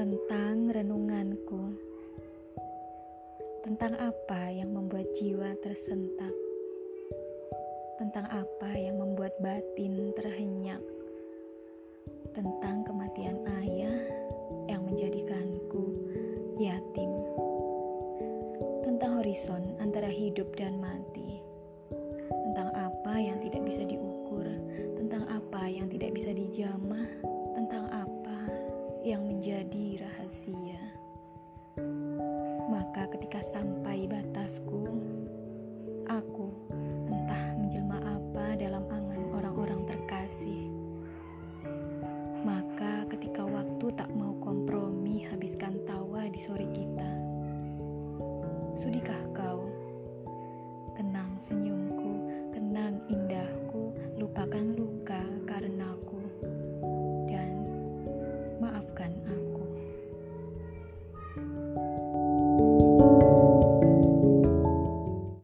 tentang renunganku, tentang apa yang membuat jiwa tersentak, tentang apa yang membuat batin terhenyak, tentang kematian ayah yang menjadikanku yatim, tentang horizon antara hidup dan mati, tentang apa yang tidak bisa diukur, tentang apa yang tidak bisa dijamah? yang menjadi rahasia. Maka, ketika sampai batasku, aku entah menjelma apa dalam angan orang-orang terkasih. Maka, ketika waktu tak mau kompromi, habiskan tawa di sore kita. Sudikah